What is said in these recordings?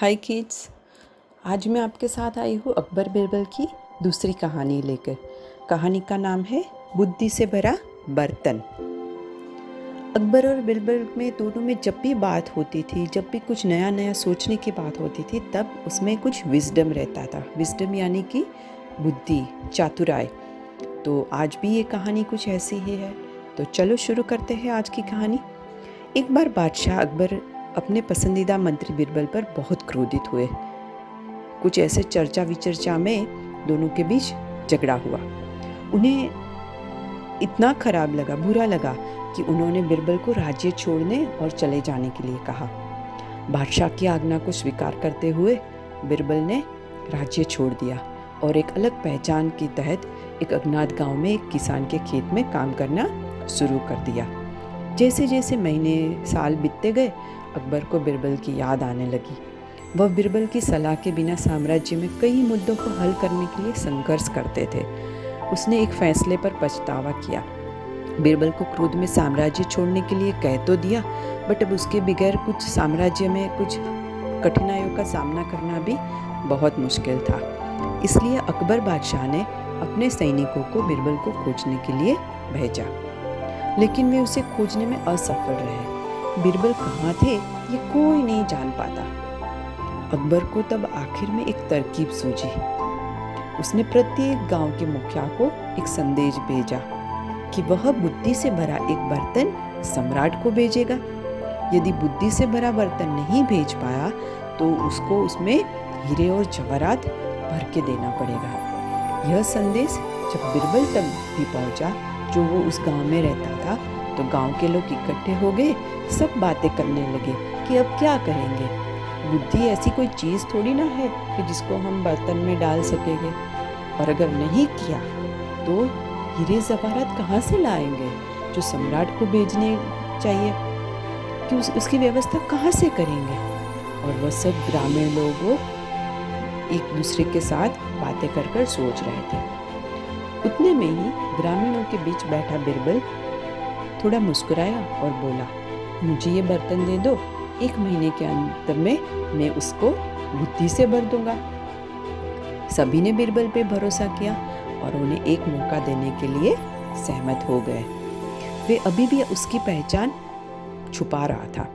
हाय kids आज मैं आपके साथ आई हूँ अकबर बिरबल की दूसरी कहानी लेकर। कहानी का नाम है बुद्धि से भरा बर्तन। अकबर और बिरबल में दोनों में जब भी बात होती थी, जब भी कुछ नया नया सोचने की बात होती थी, तब उसमें कुछ विजडम रहता था। विजडम यानी कि बुद्धि, चातुराय। तो आज भी ये कहानी कुछ ऐसी ही है। तो चलो शुरू करते हैं आज की कहानी। एक बार बादशाह अकबर अपने पसंदीदा मंत्री बिरबल पर बहुत क्रोधित हुए। कुछ ऐसे चर्चा विचर्चा में दोनों के बीच झगड़ा हुआ। उन्हें इतना खराब लगा, बुरा लगा कि उन्होंने बिरबल को राज्य छोड़ने और चले जाने के लिए कहा। बादशाह की आज्ञा को स्वीकार करते हुए बिरबल ने राज्य छोड़ दिया और एक अलग पहचान के तहत एक अज्ञात गाँव में एक किसान के खेत में काम करना शुरू कर दिया। जैसे जैसे महीने, साल बीतते गए अकबर को बिरबल की याद आने लगी। वह बिरबल की सलाह के बिना साम्राज्य में कई मुद्दों को हल करने के लिए संघर्ष करते थे। उसने एक फैसले पर पछतावा किया। बिरबल को क्रोध में साम्राज्य छोड़ने के लिए कह तो दिया, बट अब उसके बगैर कुछ साम्राज्य में कुछ कठिनाइयों का सामना करना भी बहुत मुश्किल था। इसलिए अकबर बादशाह ने अपने सैनिकों को बिरबल को खोजने के लिए भेजा। लेकिन वे उसे खोजने में असफल रहे। बीरबल कहाँ थे, ये कोई नहीं जान पाता। अकबर को तब आखिर में एक तरकीब सूझी। उसने प्रत्येक गाँव के मुखिया को एक संदेश भेजा कि वह बुद्धि से भरा एक बर्तन सम्राट को भेजेगा। यदि बुद्धि से भरा बर्तन नहीं भेज पाया तो उसको उसमें हीरे और जवाहरात भर के देना पड़ेगा। यह संदेश जब बिरबल तक भी पहुँचा, जो वो उस गाँव में रहता था तो गाँव के लोग इकट्ठे हो गए सब बातें करने लगे कि अब क्या करेंगे। बुद्धि ऐसी कोई चीज़ थोड़ी ना है कि जिसको हम बर्तन में डाल सकेंगे। और अगर नहीं किया तो हीरे जवाहरात कहाँ से लाएँगे जो सम्राट को भेजने चाहिए? कि उस, उसकी व्यवस्था कहाँ से करेंगे? और वह सब ग्रामीण लोग एक दूसरे के साथ बातें कर कर सोच रहे थे। उतने में ही ग्रामीणों के बीच बैठा बिरबल थोड़ा मुस्कुराया और बोला, मुझे ये बर्तन दे दो। एक महीने के अंतर में मैं उसको बुद्धि से भर दूँगा। सभी ने बिरबल पे भरोसा किया और उन्हें एक मौका देने के लिए सहमत हो गए। वे अभी भी उसकी पहचान छुपा रहा था।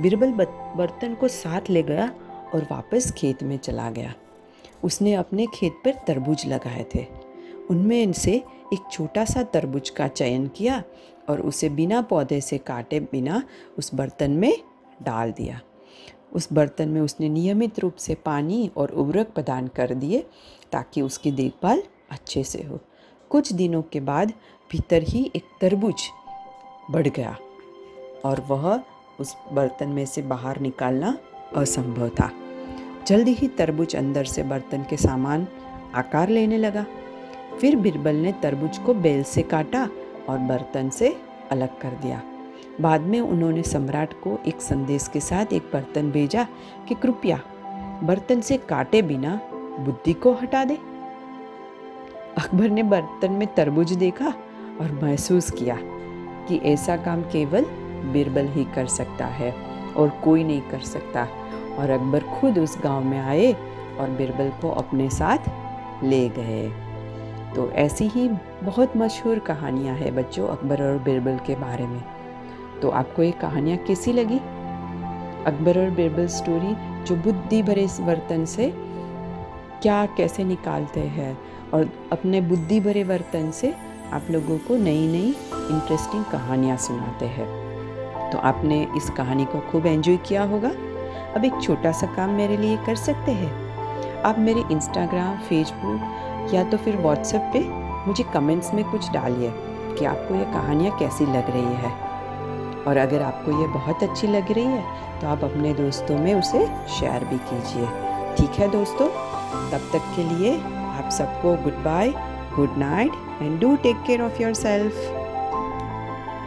बीरबल बर्तन को साथ ले गया और वापस खेत में चला गया। उसने अपने खेत पर तरबूज लगाए थे। उनमें से एक छोटा सा तरबूज का चयन किया और उसे बिना पौधे से काटे बिना उस बर्तन में डाल दिया। उस बर्तन में उसने नियमित रूप से पानी और उर्वरक प्रदान कर दिए ताकि उसकी देखभाल अच्छे से हो। कुछ दिनों के बाद भीतर ही एक तरबूज बढ़ गया और वह उस बर्तन में से बाहर निकालना असंभव था। जल्दी ही तरबूज अंदर से बर्तन के सामान आकार लेने लगा। फिर बिरबल ने तरबूज को बेल से काटा और बर्तन से अलग कर दिया। बाद में उन्होंने सम्राट को एक संदेश के साथ एक बर्तन भेजा कि कृपया बर्तन से काटे बिना बुद्धि को हटा दे। अकबर ने बर्तन में तरबूज देखा और महसूस किया कि ऐसा काम केवल बिरबल ही कर सकता है और कोई नहीं कर सकता। और अकबर खुद उस गाँव में आए और बिरबल को अपने साथ ले गए। तो ऐसी ही बहुत मशहूर कहानियाँ हैं बच्चों अकबर और बिरबल के बारे में। तो आपको ये कहानियाँ कैसी लगी? अकबर और बिरबल स्टोरी जो बुद्धि भरे बर्तन से क्या कैसे निकालते हैं और अपने बुद्धि भरे बर्तन से आप लोगों को नई नई इंटरेस्टिंग कहानियाँ सुनाते हैं। तो आपने इस कहानी को खूब एंजॉय किया होगा। अब एक छोटा सा काम मेरे लिए कर सकते हैं? आप मेरे इंस्टाग्राम फेसबुक या तो फिर व्हाट्सएप पे मुझे कमेंट्स में कुछ डालिए कि आपको ये कहानियाँ कैसी लग रही है। और अगर आपको ये बहुत अच्छी लग रही है तो आप अपने दोस्तों में उसे शेयर भी कीजिए। ठीक है दोस्तों? तब तक के लिए आप सबको goodbye good night and do take care of yourself